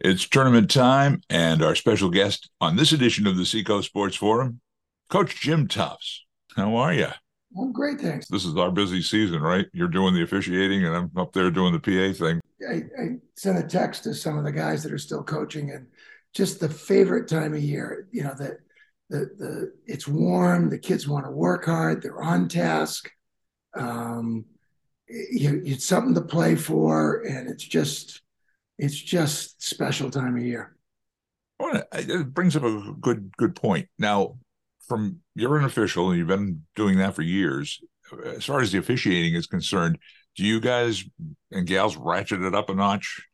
It's tournament time, and our special guest on this edition of the Seacoast Sports Forum, Coach Jim Tufts. How are you? I'm great, thanks. This is our busy season, right? You're doing the officiating, and I'm up there doing the PA thing. I, I sent a text to some of the guys that are still coaching, and just the favorite time of year. You know that the the it's warm, the kids want to work hard, they're on task. Um, you, it's something to play for, and it's just it's just special time of year. Well, it brings up a good good point. Now, from you're an official and you've been doing that for years. As far as the officiating is concerned, do you guys and gals ratchet it up a notch?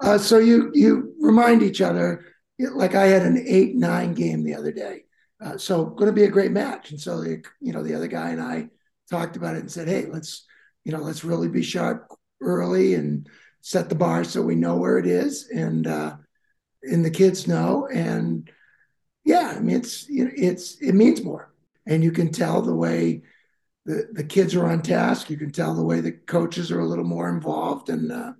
Uh, so you you remind each other. Like I had an eight nine game the other day, uh, so going to be a great match. And so the you know the other guy and I talked about it and said, hey, let's you know let's really be sharp early and set the bar so we know where it is and uh, and the kids know. And yeah i mean it's you know, it's it means more. And you can tell the way the, the kids are on task. You can tell the way the coaches are a little more involved. And uh,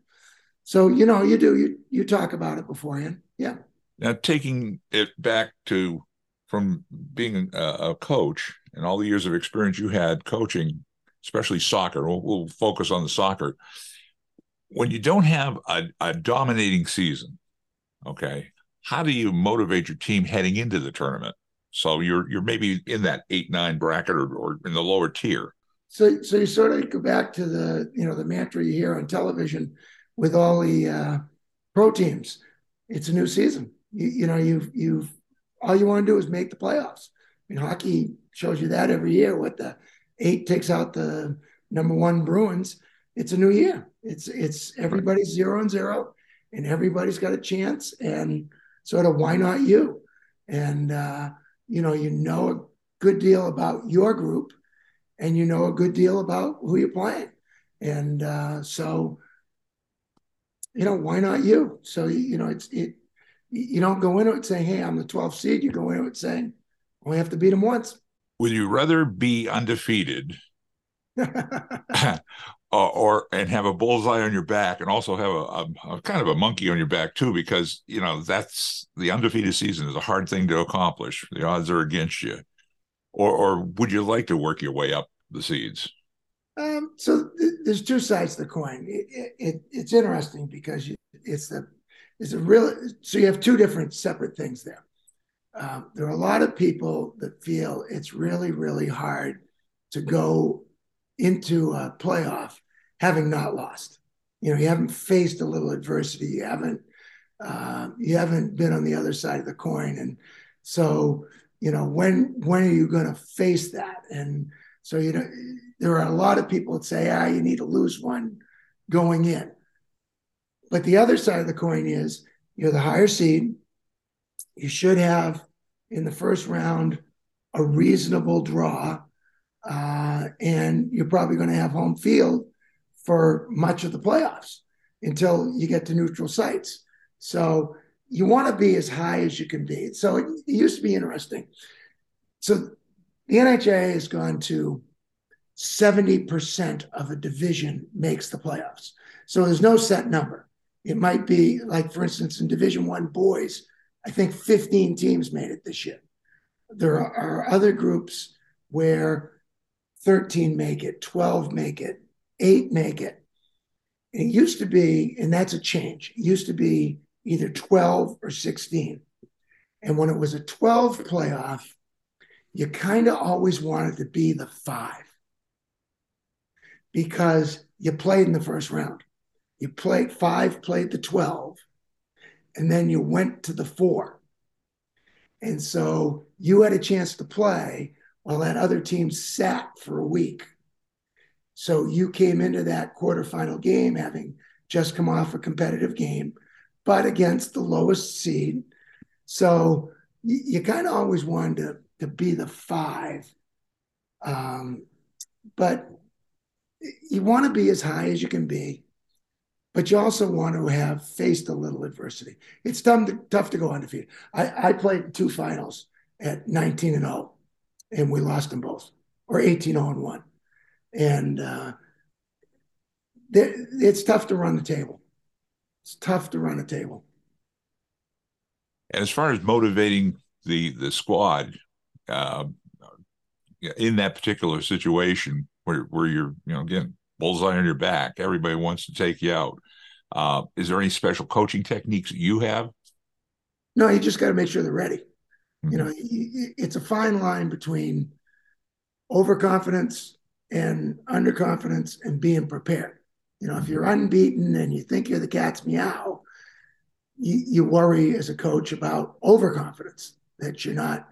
so you know you do you you talk about it beforehand. Yeah. Now taking it back to from being a, a coach and all the years of experience you had coaching especially soccer we'll, we'll focus on the soccer when you don't have a, a dominating season, okay, how do you motivate your team heading into the tournament? So you're you're maybe in that eight nine bracket or, or in the lower tier. So so you sort of go back to the you know the mantra you hear on television with all the uh, pro teams. It's a new season. You, you know you've you've all you want to do is make the playoffs. I mean hockey shows you that every year. What the eight takes out the number one Bruins. It's a new year. It's it's everybody's zero and zero, and everybody's got a chance. And sort of why not you? And uh, you know, you know a good deal about your group, and you know a good deal about who you're playing. And uh, so, you know, why not you? So you know, it's it. You don't go into it saying, "Hey, I'm the 12th seed." You go into it saying, "We have to beat them once." Would you rather be undefeated uh, or and have a bullseye on your back and also have a, a, a, kind of a monkey on your back too because you know that's the undefeated season is a hard thing to accomplish. The odds are against you. Or or would you like to work your way up the seeds? Um, so th- there's two sides to the coin. It, it, it's interesting because you, it's the it's a real so you have two different separate things there. Um, there are a lot of people that feel it's really really hard to go into a playoff having not lost. You know, you haven't faced a little adversity. You haven't uh, you haven't been on the other side of the coin, and so you know when when are you going to face that? And so you know there are a lot of people that say, ah, you need to lose one going in. But the other side of the coin is you're the higher seed. You should have in the first round a reasonable draw uh, and you're probably going to have home field for much of the playoffs until you get to neutral sites. So you want to be as high as you can be. So it, it used to be interesting. So the NHA has gone to 70% of a division makes the playoffs. So there's no set number. It might be like, for instance, in Division One boys, I think 15 teams made it this year. There are other groups where 13 make it, 12 make it, eight make it. It used to be, and that's a change, it used to be either 12 or 16. And when it was a 12 playoff, you kind of always wanted to be the five because you played in the first round. You played five, played the 12, and then you went to the four. And so you had a chance to play while that other team sat for a week. So you came into that quarterfinal game having just come off a competitive game, but against the lowest seed. So you, you kind of always wanted to, to be the five. Um, but you want to be as high as you can be, but you also want to have faced a little adversity. It's tough to, tough to go undefeated. I, I played two finals at 19 and 0 and we lost them both, or 18 0 and 1. And uh, it's tough to run the table. it's tough to run a table. And as far as motivating the the squad uh, in that particular situation where where you're you know again bullseye on your back, everybody wants to take you out. Uh, is there any special coaching techniques that you have? No, you just got to make sure they're ready. Mm-hmm. You know, it's a fine line between overconfidence and underconfidence and being prepared. You know, if you're unbeaten and you think you're the cat's meow, you, you worry as a coach about overconfidence that you're not,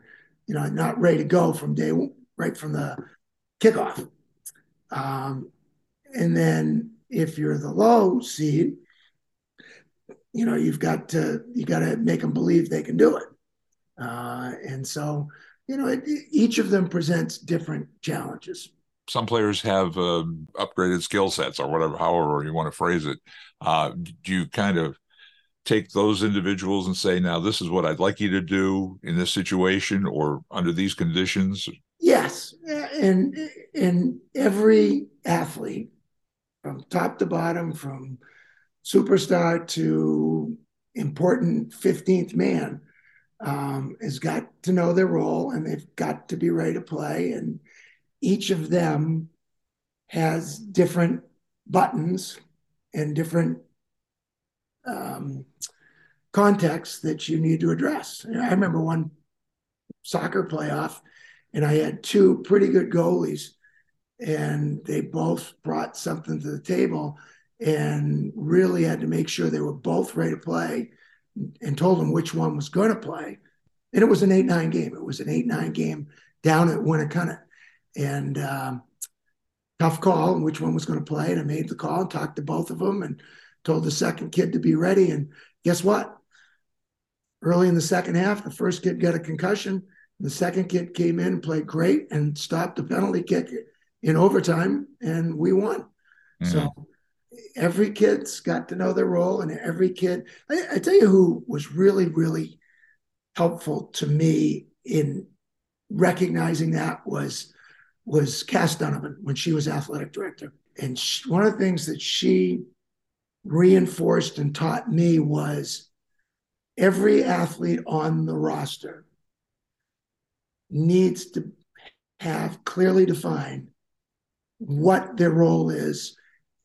you know, not ready to go from day right from the kickoff. Um, and then if you're the low seed, you know, you've got to you got to make them believe they can do it. Uh, and so, you know, it, each of them presents different challenges. Some players have uh, upgraded skill sets, or whatever, however you want to phrase it. Uh, do you kind of take those individuals and say, now this is what I'd like you to do in this situation or under these conditions? Yes. And in every athlete, from top to bottom, from superstar to important 15th man, um, has got to know their role and they've got to be ready to play. And each of them has different buttons and different um, context that you need to address. I remember one soccer playoff, and I had two pretty good goalies, and they both brought something to the table and really had to make sure they were both ready to play and told them which one was going to play. And it was an 8 9 game. It was an 8 9 game down at Winnacunnet. And um, tough call on which one was going to play. And I made the call and talked to both of them and told the second kid to be ready. And guess what? Early in the second half, the first kid got a concussion. The second kid came in played great and stopped the penalty kick in overtime, and we won. Mm-hmm. So every kid's got to know their role, and every kid. I, I tell you who was really, really helpful to me in recognizing that was was Cass Donovan when she was athletic director. And she, one of the things that she reinforced and taught me was every athlete on the roster needs to have clearly defined what their role is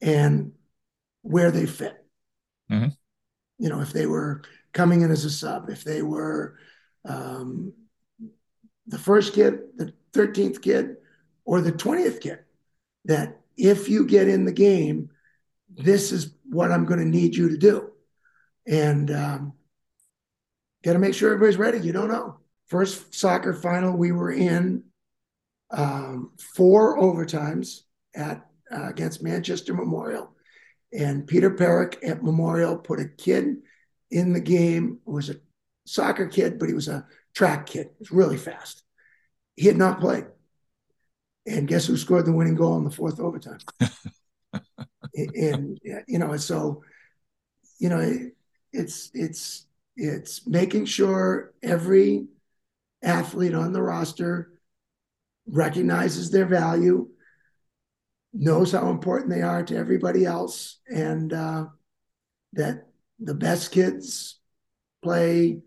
and where they fit. Mm-hmm. You know, if they were coming in as a sub, if they were um, the first kid, the 13th kid, or the 20th kid, that if you get in the game, this is what I'm going to need you to do. And um, got to make sure everybody's ready. You don't know. First soccer final we were in um, four overtimes at uh, against Manchester Memorial, and Peter Perrick at Memorial put a kid in the game. It was a soccer kid, but he was a track kid. He was really fast. He had not played. And guess who scored the winning goal in the fourth overtime? and you know, so you know, it's it's it's making sure every athlete on the roster recognizes their value, knows how important they are to everybody else, and uh, that the best kids play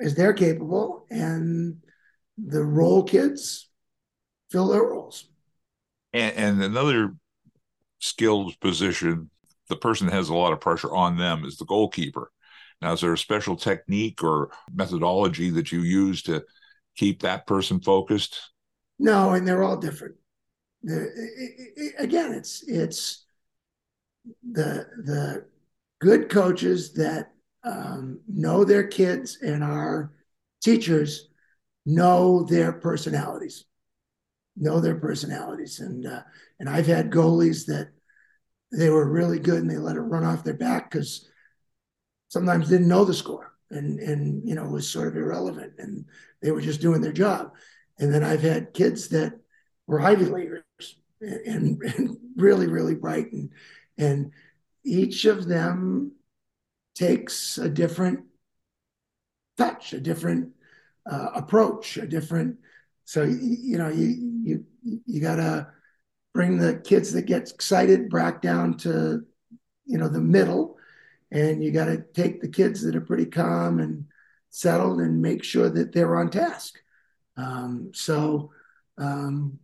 as they're capable, and the role kids fill their roles. And, and another skilled position, the person that has a lot of pressure on them is the goalkeeper. Now, is there a special technique or methodology that you use to keep that person focused? No, and they're all different. The, it, it, again, it's it's the the good coaches that um, know their kids and our teachers know their personalities, know their personalities, and uh, and I've had goalies that they were really good and they let it run off their back because sometimes didn't know the score and and you know was sort of irrelevant and they were just doing their job. And then i've had kids that were ivy leaguers and, and really really bright and and each of them takes a different touch a different uh, approach a different so you know you you you got to bring the kids that get excited back down to you know the middle and you got to take the kids that are pretty calm and settled and make sure that they're on task. Um, so um,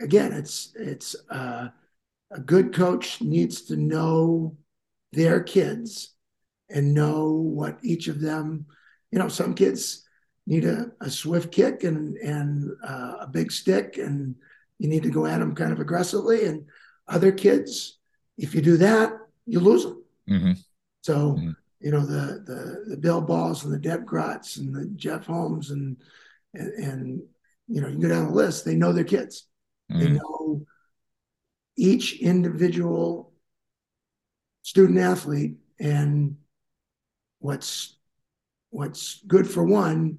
again, it's it's uh, a good coach needs to know their kids and know what each of them. You know, some kids need a, a swift kick and and uh, a big stick, and you need to go at them kind of aggressively. And other kids, if you do that, you lose them. Mm-hmm. So. Mm-hmm. You know the the the Bill Balls and the Deb Grotz and the Jeff Holmes and and, and you know you can go down the list. They know their kids. Mm-hmm. They know each individual student athlete and what's what's good for one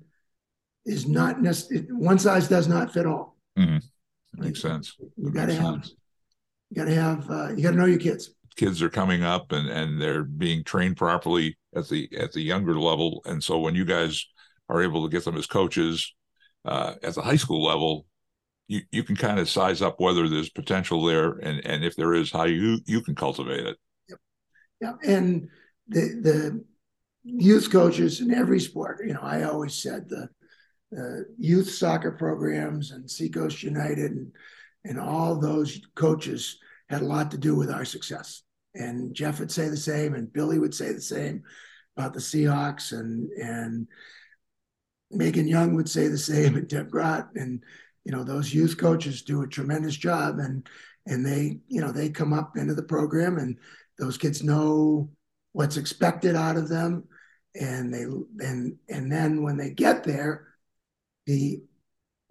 is not necessarily one size does not fit all. Mm-hmm. Makes sense. You got to have sense. you got to have uh, you got to know your kids. Kids are coming up and and they're being trained properly at the at the younger level, and so when you guys are able to get them as coaches uh, at the high school level, you, you can kind of size up whether there's potential there and, and if there is, how you, you can cultivate it. Yep. Yeah. And the, the youth coaches in every sport, you know, I always said the, the youth soccer programs and Seacoast United and, and all those coaches had a lot to do with our success. And Jeff would say the same, and Billy would say the same about the Seahawks, and and Megan Young would say the same, and Deb Grott, and you know those youth coaches do a tremendous job, and and they you know they come up into the program, and those kids know what's expected out of them, and they and and then when they get there, the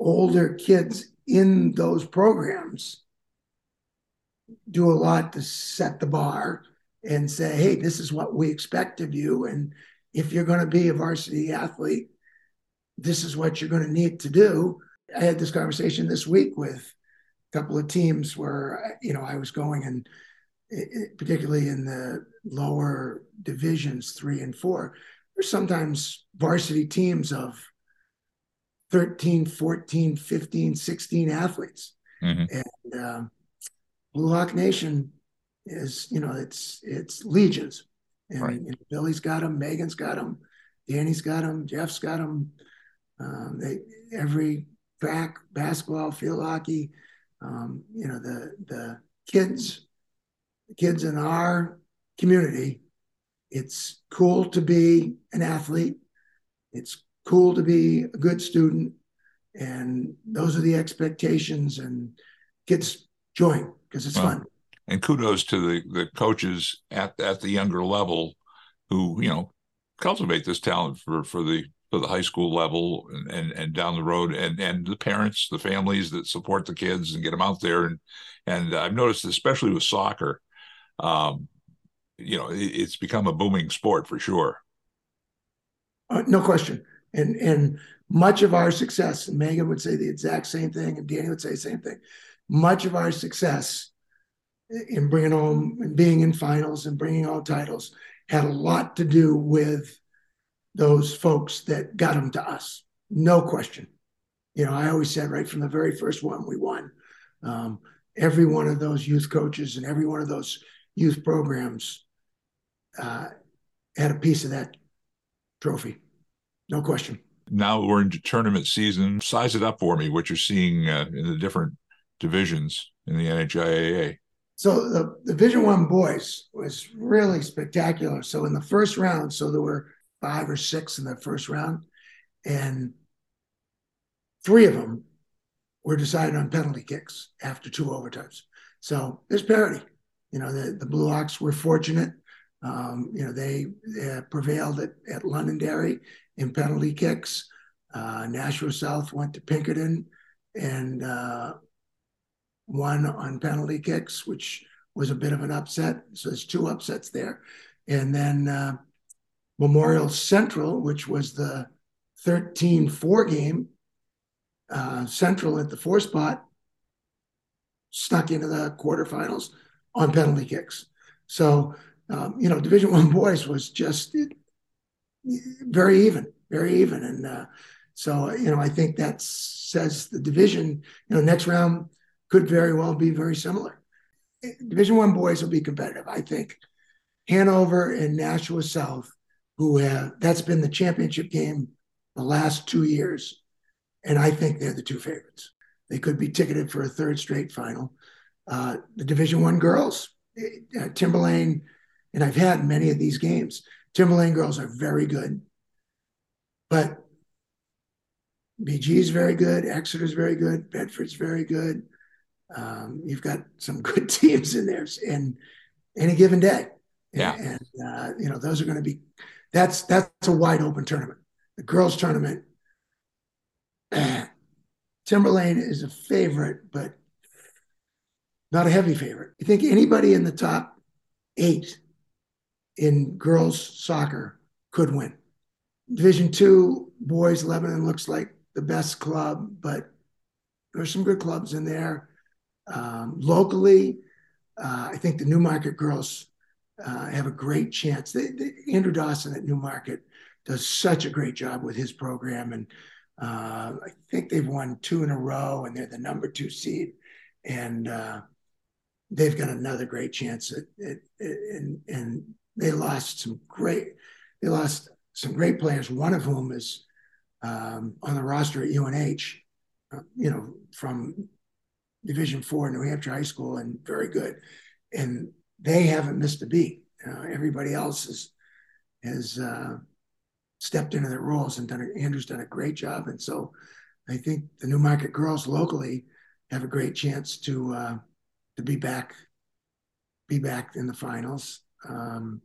older kids in those programs do a lot to set the bar and say, hey, this is what we expect of you. And if you're going to be a varsity athlete, this is what you're going to need to do. I had this conversation this week with a couple of teams where you know I was going and it, particularly in the lower divisions three and four there's sometimes varsity teams of 13 14 15 16 athletes mm-hmm. and um, blue hawk nation is you know it's it's legions and right. billy's got them megan's got them danny's got them jeff's got them um, they, every track, basketball, field hockey, um, you know, the the kids, the kids in our community, it's cool to be an athlete. It's cool to be a good student. And those are the expectations and kids join because it's well, fun. And kudos to the, the coaches at, at the younger level who, you know, cultivate this talent for, for the to the high school level and, and, and down the road and, and the parents, the families that support the kids and get them out there. And, and I've noticed, especially with soccer, um, you know, it, it's become a booming sport for sure. Uh, no question. And, and much of our success, and Megan would say the exact same thing, and Danny would say the same thing. Much of our success in bringing home and being in finals and bringing home titles had a lot to do with those folks that got them to us. No question. You know, I always said right from the very first one we won. Um, every one of those youth coaches and every one of those youth programs uh, had a piece of that trophy. No question. Now we're into tournament season. Size it up for me, what you're seeing uh, in the different divisions in the NHIAA. So the, the Division One boys was really spectacular. So in the first round, so there were five or six in the first round, and three of them were decided on penalty kicks after two overtimes. So there's parity. You know, the, the Blue Hawks were fortunate. Um, you know, they, prevailed at, at Londonderry in penalty kicks. Uh, Nashua South went to Pinkerton and uh, won on penalty kicks, which was a bit of an upset. So there's two upsets there. And then uh, Memorial Central, which was the 13 4 game, uh, Central at the four spot, snuck into the quarterfinals on penalty kicks. So, um, you know, Division One boys was just very even, very even. And uh, so, you know, I think that says the division, you know, next round could very well be very similar. Division One boys will be competitive, I think Hanover and Nashua South, who have that's been the championship game the last two years, and I think they're the two favorites. They could be ticketed for a third straight final. Uh, the Division One girls, uh, Timberlane, and I've had many of these games. Timberlane girls are very good, but BG is very good. Exeter's very good. Bedford's very good. Um, you've got some good teams in there, and any given day. Yeah. And, uh, you know, those are going to be, that's, that's a wide open tournament. The girls tournament, uh, Timberlane is a favorite, but not a heavy favorite. You think anybody in the top eight in girls soccer could win. Division two boys, Lebanon looks like the best club, but there's some good clubs in there. Um, locally, uh, I think the Newmarket girls uh, have a great chance. They, they, Andrew Dawson at Newmarket does such a great job with his program, and uh, I think they've won two in a row, and they're the number two seed, and uh, they've got another great chance at, at, at and and they lost some great they lost some great players. One of whom is um, on the roster at UNH, uh, you know, from Division Four New Hampshire High School, and very good, and they haven't missed a beat. Uh, everybody else has has uh, stepped into their roles and done. A, Andrew's done a great job, and so I think the Newmarket girls locally have a great chance to uh, to be back, be back in the finals. Um,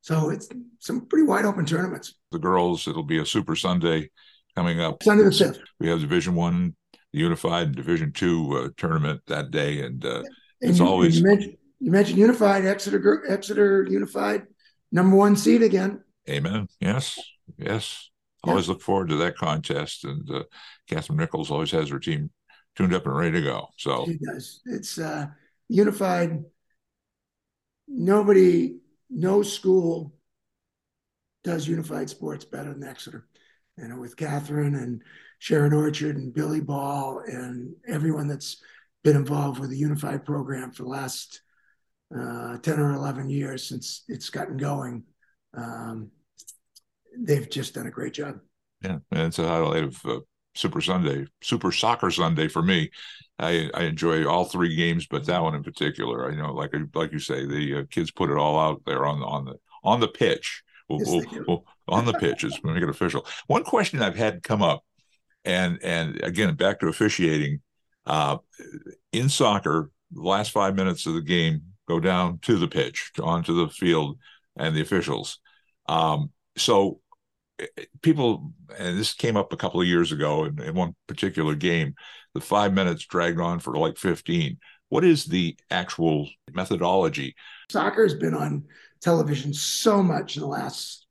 so it's some pretty wide open tournaments. The girls, it'll be a Super Sunday coming up. Sunday the fifth. We have Division One, the Unified Division Two uh, tournament that day, and uh, And it's you, always you mentioned, you mentioned Unified Exeter Exeter Unified number one seed again. Amen. Yes, yes. Yeah. Always look forward to that contest, and uh, Catherine Nichols always has her team tuned up and ready to go. So She does. It's uh, Unified. Nobody, no school does Unified sports better than Exeter. You know, with Catherine and Sharon Orchard and Billy Ball and everyone that's been involved with the Unified program for the last uh, 10 or 11 years since it's gotten going. Um, they've just done a great job. yeah, and it's a highlight of uh, Super Sunday, Super Soccer Sunday for me. I, I enjoy all three games, but that one in particular, I know, like like you say, the uh, kids put it all out there on the on the on the pitch. We'll, Yes, we'll, we'll- on the pitches, make it official. One question I've had come up, and and again back to officiating, uh, in soccer, the last five minutes of the game go down to the pitch, onto the field, and the officials. Um, so eh, people, and this came up a couple of years ago in, in one particular game, the five minutes dragged on for like 15. What is the actual methodology? soccer has been on television so much in the last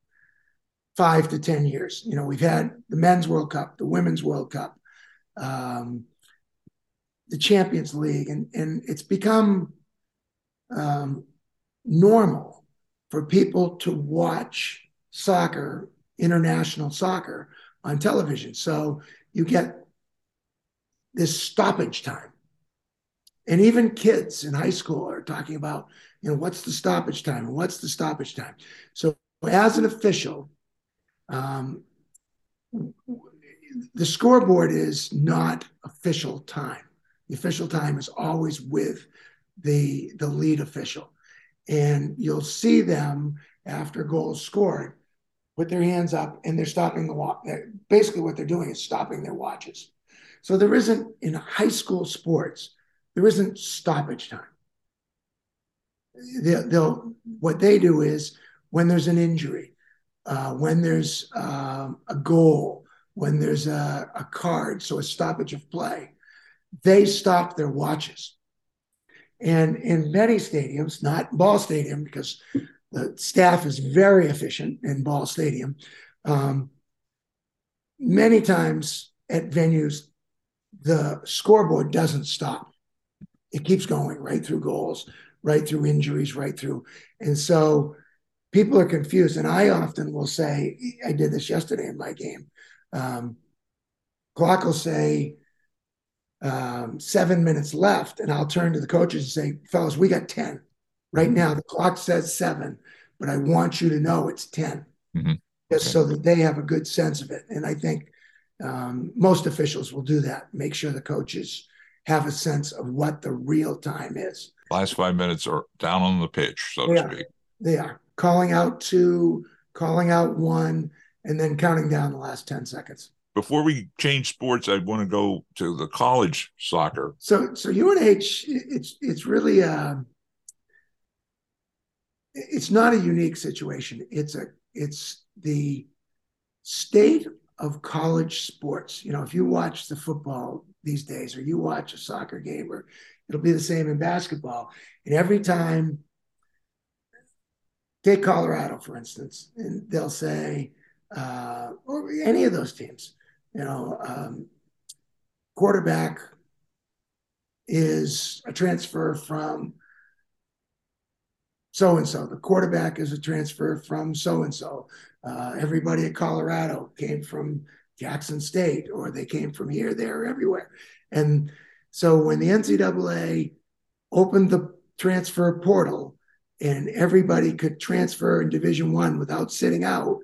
five to ten years. You know, we've had the men's World Cup, the women's World Cup, um, the Champions League, and and it's become um, normal for people to watch soccer, international soccer, on television. So you get this stoppage time. And even kids in high school are talking about, you know, what's the stoppage time and what's the stoppage time. So as an official, um, the scoreboard is not official time. The official time is always with the the lead official, and you'll see them after goals scored put their hands up and they're stopping the watch. Basically, what they're doing is stopping their watches. So there isn't in high school sports there isn't stoppage time. They'll, they'll what they do is when there's an injury, uh, when there's um, a goal, when there's a, a card, so a stoppage of play, they stop their watches. And in many stadiums, not Ball Stadium, because the staff is very efficient in Ball Stadium, um, many times at venues, the scoreboard doesn't stop. It keeps going right through goals, right through injuries, right through. And so people are confused. And I often will say, I did this yesterday in my game. Um, clock will say um, seven minutes left, and I'll turn to the coaches and say, fellas, we got 10. Right now, the clock says seven, but I want you to know it's 10, Mhm. just Okay. so that they have a good sense of it. And I think um, most officials will do that, make sure the coaches have a sense of what the real time is. Last five minutes are down on the pitch, so to Yeah. speak. They are calling out two, calling out one, and then counting down the last 10 seconds. Before we change sports, I want to go to the college soccer. So, so UNH, it's it's really um, it's not a unique situation. It's a it's the state of college sports. You know, if you watch the football these days, or you watch a soccer game, or it'll be the same in basketball. And every time, take Colorado for instance, and they'll say, uh, or any of those teams, you know, um, quarterback is a transfer from so and so. The quarterback is a transfer from so and so. Everybody at Colorado came from Jackson State, or they came from here, there, everywhere. And so when the NCAA opened the transfer portal and everybody could transfer in Division One without sitting out,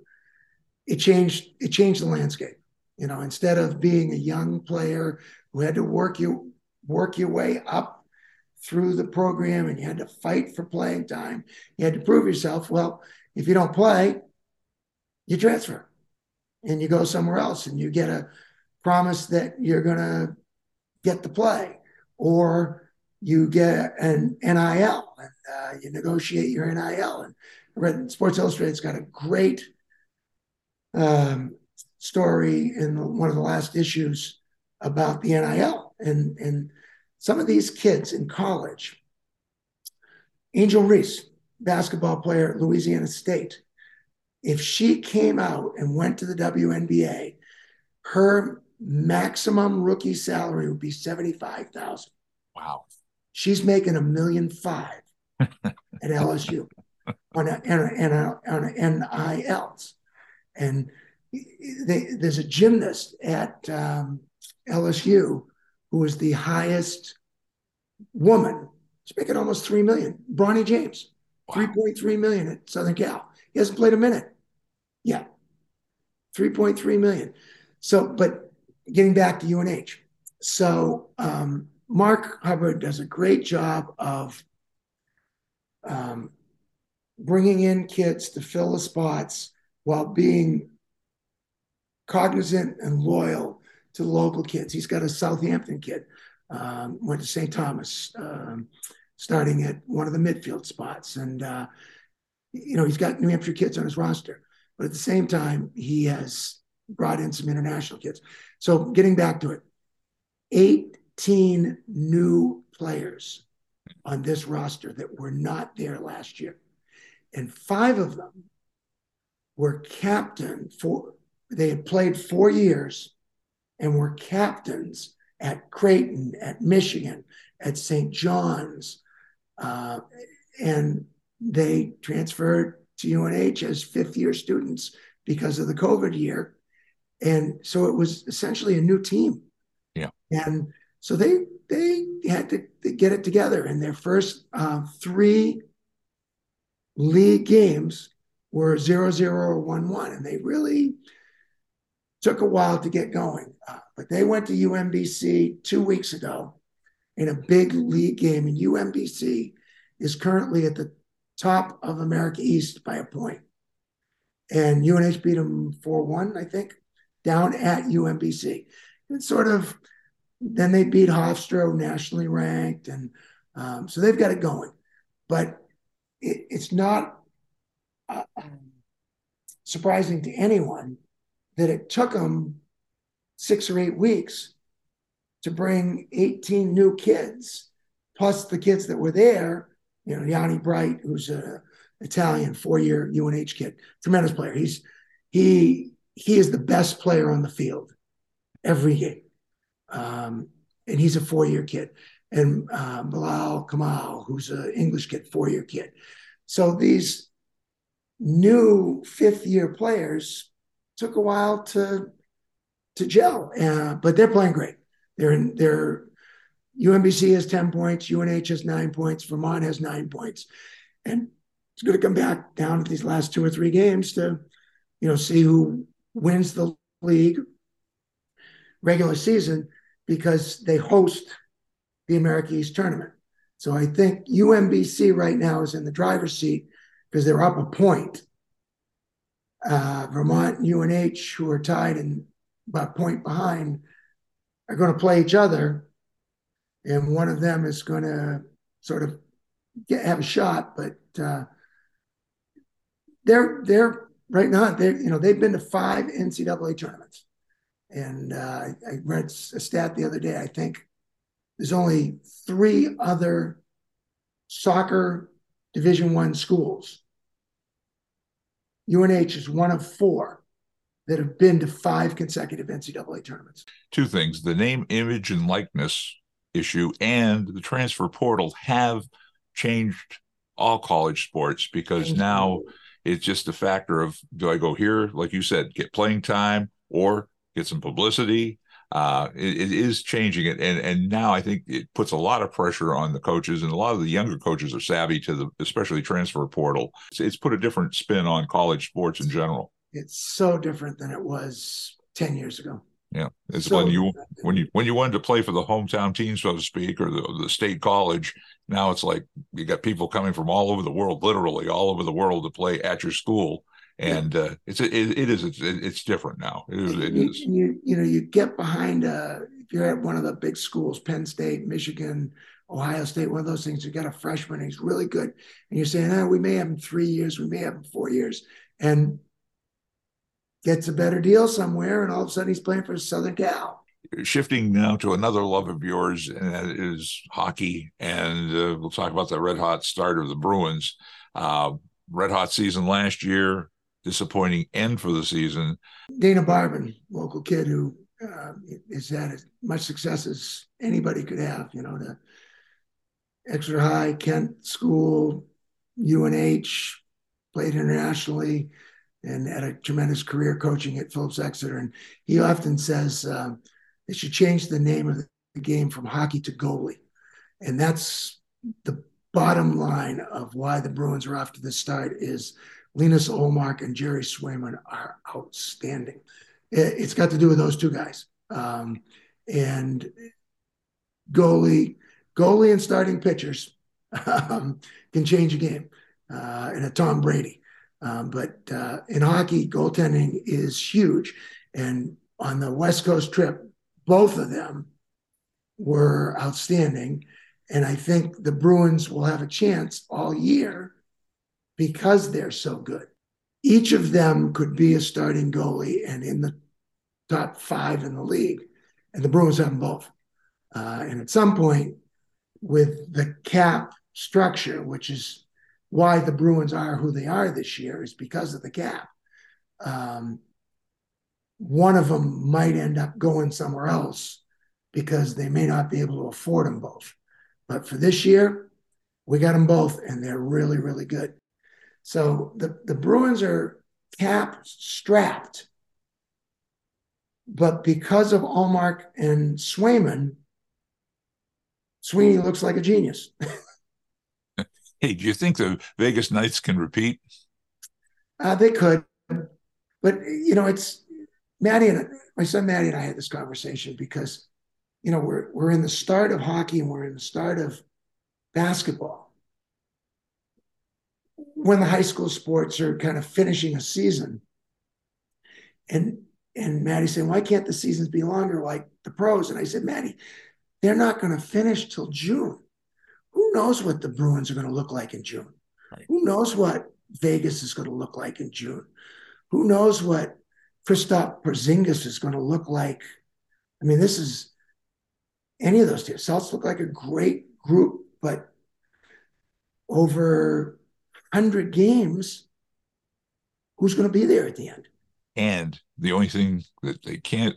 it changed. It changed the landscape. You know, instead of being a young player who had to work you work your way up through the program and you had to fight for playing time. You had to prove yourself. Well, if you don't play, you transfer and you go somewhere else and you get a promise that you're going to get the play or you get an NIL and uh, you negotiate your NIL. And Sports Illustrated's got a great um, story in one of the last issues about the NIL and and some of these kids in college. Angel Reese, basketball player at Louisiana State, if she came out and went to the WNBA, her maximum rookie salary would be seventy-five thousand. Wow. She's making a million five at LSU on a, on a, on a NILs, and they, there's a gymnast at um, LSU who is the highest woman. She's making almost three million. Bronny James, Wow. three point three million at Southern Cal. He hasn't played a minute. Yeah, three point three million. So, but getting back to UNH, so um, Marc Hubbard does a great job of um, bringing in kids to fill the spots while being cognizant and loyal to local kids. He's got a Southampton kid, um, went to St. Thomas, um, starting at one of the midfield spots. And, uh, you know, he's got New Hampshire kids on his roster. But at the same time, he has brought in some international kids. So getting back to it, 18 new players on this roster that were not there last year. And five of them were captain for, they had played four years and were captains at Creighton, at Michigan, at St. John's. Uh, and they transferred to UNH as fifth year students because of the COVID year. And so it was essentially a new team. Yeah. And so they they had to get it together. And their first uh, three league games were 0 0 or 1 1. And they really took a while to get going. Uh, but they went to UMBC two weeks ago in a big league game. And UMBC is currently at the top of America East by a point. And UNH beat them 4 1, I think, down at UMBC. And sort of, then they beat Hofstra, nationally ranked. And um, so they've got it going. But it, it's not uh, surprising to anyone that it took them six or eight weeks to bring 18 new kids, plus the kids that were there. You know, Yanni Bright, who's an Italian four-year UNH kid, tremendous player. He's he he is the best player on the field every game, um, and he's a four-year kid. And uh, Bilal Kamal, who's an English kid, four-year kid. So these new fifth-year players took a while to to gel, uh, but they're playing great. They're in, they're UMBC has ten points, UNH has nine points, Vermont has nine points, and it's going to come back down to these last two or three games to, you know, see who wins the league regular season because they host the America East tournament. So I think UMBC right now is in the driver's seat because they're up a point. Uh, Vermont and UNH, who are tied and about a point behind, are going to play each other, and one of them is going to sort of get, have a shot. But uh, they're they're right now they you know they've been to five NCAA tournaments, and uh, I read a stat the other day. I think there's only three other soccer Division One schools. UNH is one of four that have been to five consecutive NCAA tournaments. Two things: the name, image, and likeness issue, and the transfer portal have changed all college sports because Thank now you. it's just a factor of do I go here, like you said, get playing time or get some publicity uh, it, it is changing it, and and now I think it puts a lot of pressure on the coaches, and a lot of the younger coaches are savvy to the especially transfer portal. It's, it's put a different spin on college sports in general. It's so different than it was ten years ago. Yeah, it's so when you when you when you wanted to play for the hometown team, so to speak, or the, the state college. Now it's like you got people coming from all over the world, literally all over the world, to play at your school and uh, it's it, it is it's, it's different now. It is. It you, is. You, you know you get behind uh, if you're at one of the big schools, Penn State, Michigan, Ohio State, one of those things. You got a freshman, he's really good, and you're saying, oh, we may have him three years, we may have him four years, and gets a better deal somewhere, and all of a sudden he's playing for Southern Cal. Shifting now to another love of yours, and that is hockey. And uh, we'll talk about the red hot start of the Bruins. Uh, red hot season last year, disappointing end for the season. Dana Barbin, local kid who uh, has had as much success as anybody could have, you know, to Exeter High, Kent School, UNH, played internationally, and had a tremendous career coaching at Phillips Exeter. And he often says uh, they should change the name of the game from hockey to goalie. And that's the bottom line of why the Bruins are off to this start is Linus Ullmark and Jerry Swayman are outstanding. It, has got to do with those two guys. Um, and goalie, goalie and starting pitchers um, can change a game. Uh, and a Tom Brady. Um, but uh, in hockey, goaltending is huge. And on the West Coast trip, both of them were outstanding. And I think the Bruins will have a chance all year because they're so good. Each of them could be a starting goalie and in the top five in the league. And the Bruins have them both. Uh, and at some point, with the cap structure, which is why the Bruins are who they are this year, is because of the cap. Um, one of them might end up going somewhere else because they may not be able to afford them both. But for this year, we got them both, and they're really, really good. So the, the Bruins are cap strapped. But because of Ullmark and Swayman, Sweeney looks like a genius. hey, do you think the Vegas Knights can repeat? Uh, they could. But, you know, it's Maddie and my son Maddie and I had this conversation because, you know, we're, we're in the start of hockey and we're in the start of basketball when the high school sports are kind of finishing a season. And and Maddie said, why can't the seasons be longer like the pros? And I said, Maddie, they're not going to finish till June. Who knows what the Bruins are going to look like in June? Right. Who knows what Vegas is going to look like in June? Who knows what Kristaps Porzingis is going to look like? I mean, this is any of those teams. Celtics look like a great group, but over 100 games, who's going to be there at the end? And the only thing that they can't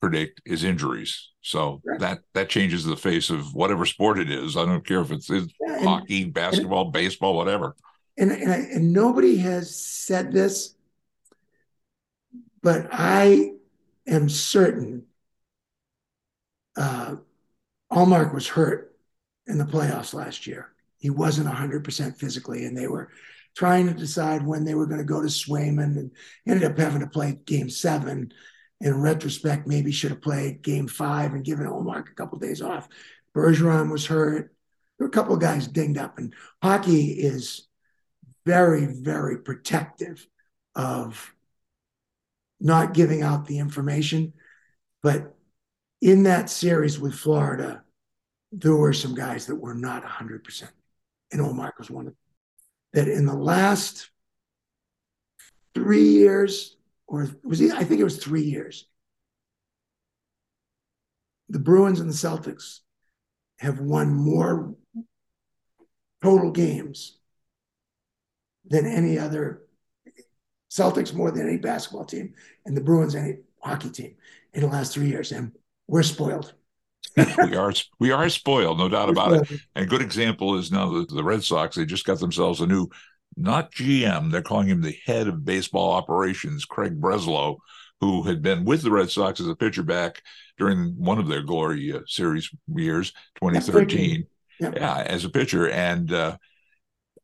predict is injuries. So right. that that changes the face of whatever sport it is. I don't care if it's, it's yeah, hockey, basketball, and, baseball, whatever. And and, I, and nobody has said this, but I am certain uh, Ullmark was hurt in the playoffs last year. He wasn't 100% physically, and they were trying to decide when they were going to go to Swayman and ended up having to play game seven. In retrospect, maybe should have played game five and given Ullmark a couple of days off. Bergeron was hurt. There were a couple of guys dinged up, and hockey is very, very protective of not giving out the information. But in that series with Florida, there were some guys that were not 100%. And Ullmark was one of them. That in the last three years, or was he, I think it was three years, the Bruins and the Celtics have won more total games than any other Celtics more than any basketball team, and the Bruins any hockey team in the last three years. And we're spoiled. we are we are spoiled, no doubt about it. And a good example is now the, the Red Sox. They just got themselves a new, not GM. They're calling him the head of baseball operations, Craig Breslow, who had been with the Red Sox as a pitcher back during one of their glory uh, series years, 2013. Yeah, yeah as a pitcher, and uh,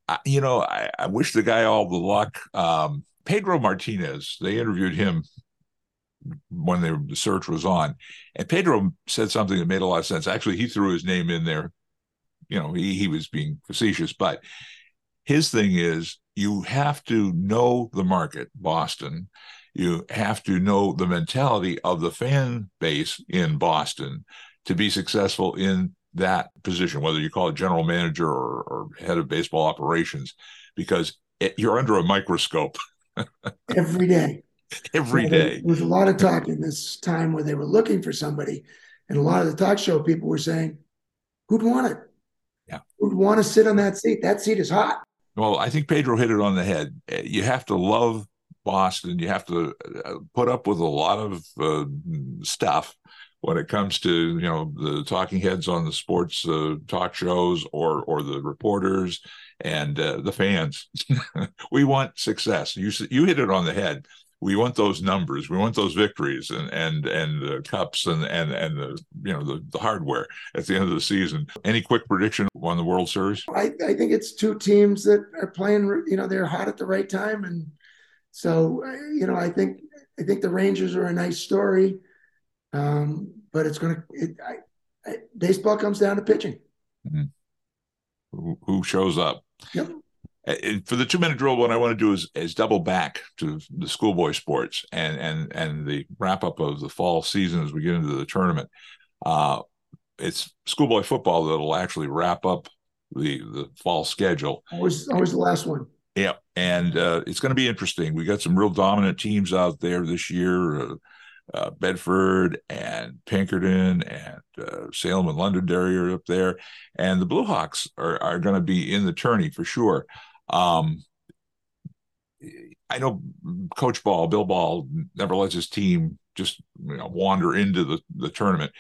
I, you know, I, I, wish the guy all the luck. Um, Pedro Martinez, they interviewed him when the search was on, and Pedro said something that made a lot of sense. Actually, he threw his name in there. You know, he he was being facetious, but his thing is you have to know the market, Boston. You have to know the mentality of the fan base in Boston to be successful in that position, whether you call it general manager or, or head of baseball operations, because it, you're under a microscope every day. Every day. There was a lot of talk in this time where they were looking for somebody, and a lot of the talk show people were saying, "Who'd want it? Yeah, who'd want to sit on that seat? That seat is hot." Well, I think Pedro hit it on the head. You have to love Boston. You have to uh, put up with a lot of uh, stuff when it comes to you know the talking heads on the sports uh, talk shows or or the reporters and uh, the fans. we want success. You you hit it on the head. We want those numbers. We want those victories and and and the cups and and and the you know the, the hardware at the end of the season. Any quick prediction on the World Series? I, I think it's two teams that are playing. You know, they're hot at the right time, and so you know, I think I think the Rangers are a nice story, um, but it's going to. It, baseball comes down to pitching. Mm-hmm. Who, who shows up? Yep. And for the two minute drill, what I want to do is is double back to the schoolboy sports and and and the wrap up of the fall season as we get into the tournament. Uh, it's schoolboy football that'll actually wrap up the the fall schedule. Always always the last one. Yeah, and uh, it's going to be interesting. We got some real dominant teams out there this year. Uh, uh, Bedford and Pinkerton and uh, Salem and Londonderry are up there, and the Blue Hawks are are going to be in the tourney for sure. Um, I know Coach Ball, Bill Ball, never lets his team just you know, wander into the, the tournament.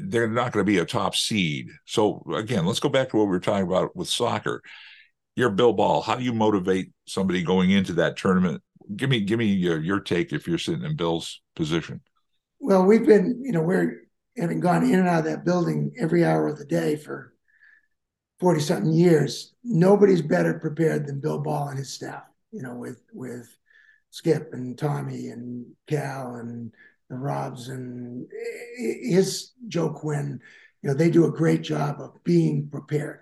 They're not going to be a top seed. So again, let's go back to what we were talking about with soccer. You're Bill Ball. How do you motivate somebody going into that tournament give me give me your, your take if you're sitting in Bill's position. Well, we've been, you know, we're having gone in and out of that building every hour of the day for 40 something years. Nobody's better prepared than Bill Ball and his staff, you know, with with Skip and Tommy and Cal and the Robs and his Joe Quinn, you know, they do a great job of being prepared.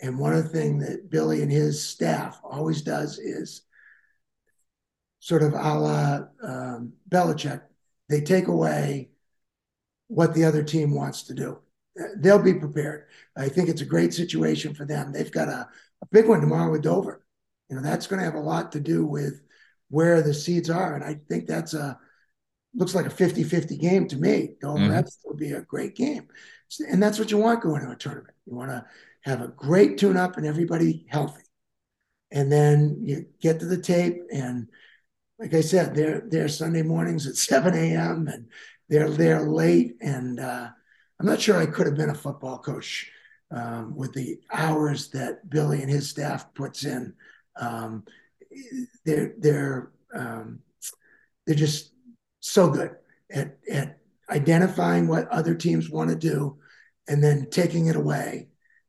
And one of the things that Billy and his staff always does is sort of a la um, Belichick, they take away what the other team wants to do. They'll be prepared. I think it's a great situation for them. They've got a, a big one tomorrow with Dover. You know, that's going to have a lot to do with where the seeds are. And I think that's a, looks like a 50 50 game to me. Dover, mm-hmm. that will be a great game. And that's what you want going to a tournament. You want to have a great tune up and everybody healthy. And then you get to the tape and like I said, they're they're Sunday mornings at 7 a.m. and they're there late. And uh, I'm not sure I could have been a football coach um, with the hours that Billy and his staff puts in. Um, they're they're um, they're just so good at at identifying what other teams want to do and then taking it away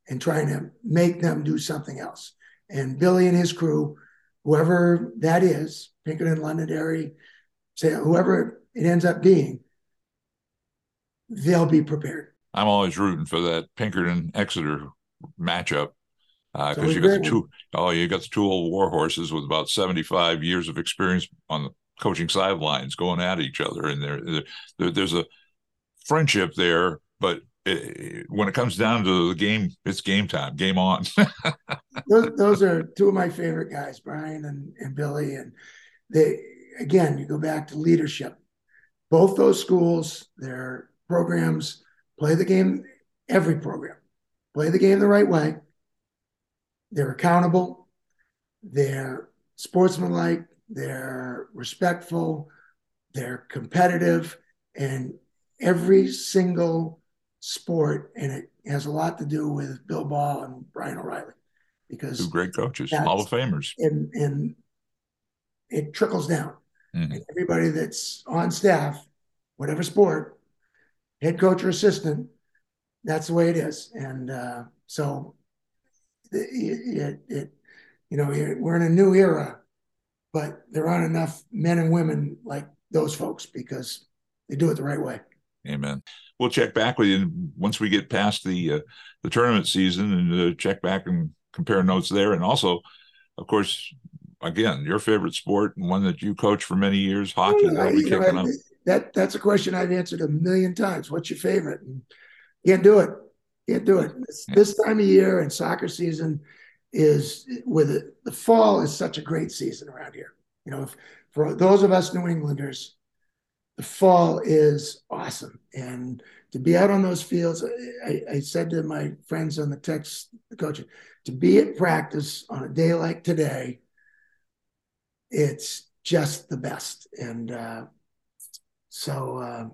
and trying to make them do something else. And Billy and his crew, whoever that is, Pinkerton, Londonderry, say whoever it ends up being, they'll be prepared. I'm always rooting for that Pinkerton Exeter matchup because uh, you got the two oh you got the two old war horses with about 75 years of experience on the coaching sidelines going at each other and there, there there's a friendship there but when it comes down to the game it's game time game on. Those, those, are two of my favorite guys brian and, and billy and they again you go back to leadership. Both those schools their programs play the game every program. Play the game the right way. They're accountable, they're sportsmanlike, they're respectful, they're competitive, and every single sport, and it has a lot to do with Bill Ball and Brian O'Reilly, because two great coaches, Hall of Famers, and and it trickles down. Mm-hmm. And everybody that's on staff, whatever sport, head coach or assistant, that's the way it is. And uh, so it, it, you know, we're in a new era, but there aren't enough men and women like those folks because they do it the right way. Amen. We'll check back with you once we get past the uh, the tournament season and uh, check back and compare notes there. And also, of course, again, your favorite sport and one that you coach for many years, hockey. That'll be kicking know, up. That that's a question I've answered a million times. What's your favorite? And can't do it. Can't do it. This, this time of year and soccer season is with it, the fall is such a great season around here. You know, if, for those of us New Englanders, the fall is awesome. And to be out on those fields, I, I said to my friends on the text, the coach, to be at practice on a day like today, it's just the best. And uh, so uh,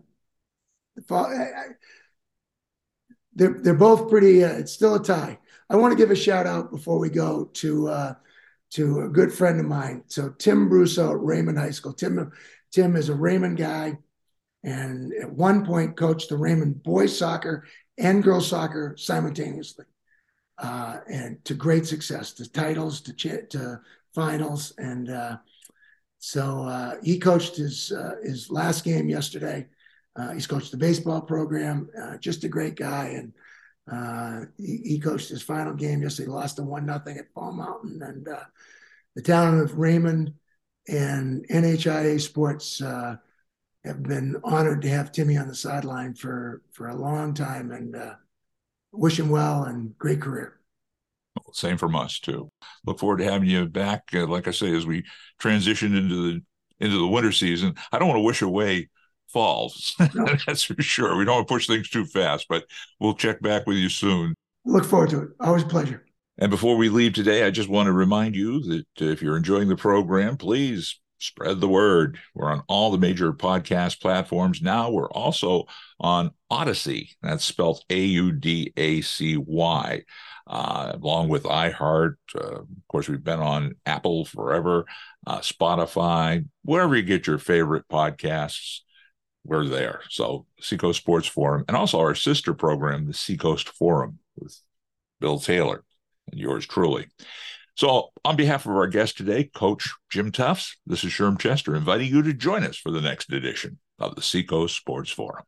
they're they're both pretty. Uh, it's still a tie. I want to give a shout out before we go to uh, to a good friend of mine. So Tim Brusso at Raymond High School. Tim Tim is a Raymond guy, and at one point coached the Raymond boys soccer and girls soccer simultaneously, uh, and to great success, to titles, to ch- to finals, and uh, so uh, he coached his uh, his last game yesterday uh, he's coached the baseball program. Uh, just a great guy, and uh, he, he, coached his final game yesterday. Lost to one nothing at Fall Mountain, and the town of Raymond and NHIAA Sports have been honored to have Timmy on the sideline for for a long time, and wish him well and great career. Same from us too. Look forward to having you back. Uh, like I say, as we transition into the into the winter season, I don't want to wish away falls. No. That's for sure. We don't want to push things too fast, but we'll check back with you soon. Look forward to it. Always a pleasure. And before we leave today, I just want to remind you that uh, if you're enjoying the program, please spread the word. We're on all the major podcast platforms now. We're also on Audacy. That's spelled A U D A C Y, uh, along with iHeart. Uh, of course, we've been on Apple forever, uh, Spotify, wherever you get your favorite podcasts we're there. So Seacoast Sports Forum, and also our sister program, the Seacoast Forum with Bill Taylor and yours truly. So, on behalf of our guest today, Coach Jim Tufts, this is Sherm Chester inviting you to join us for the next edition of the Seacoast Sports Forum.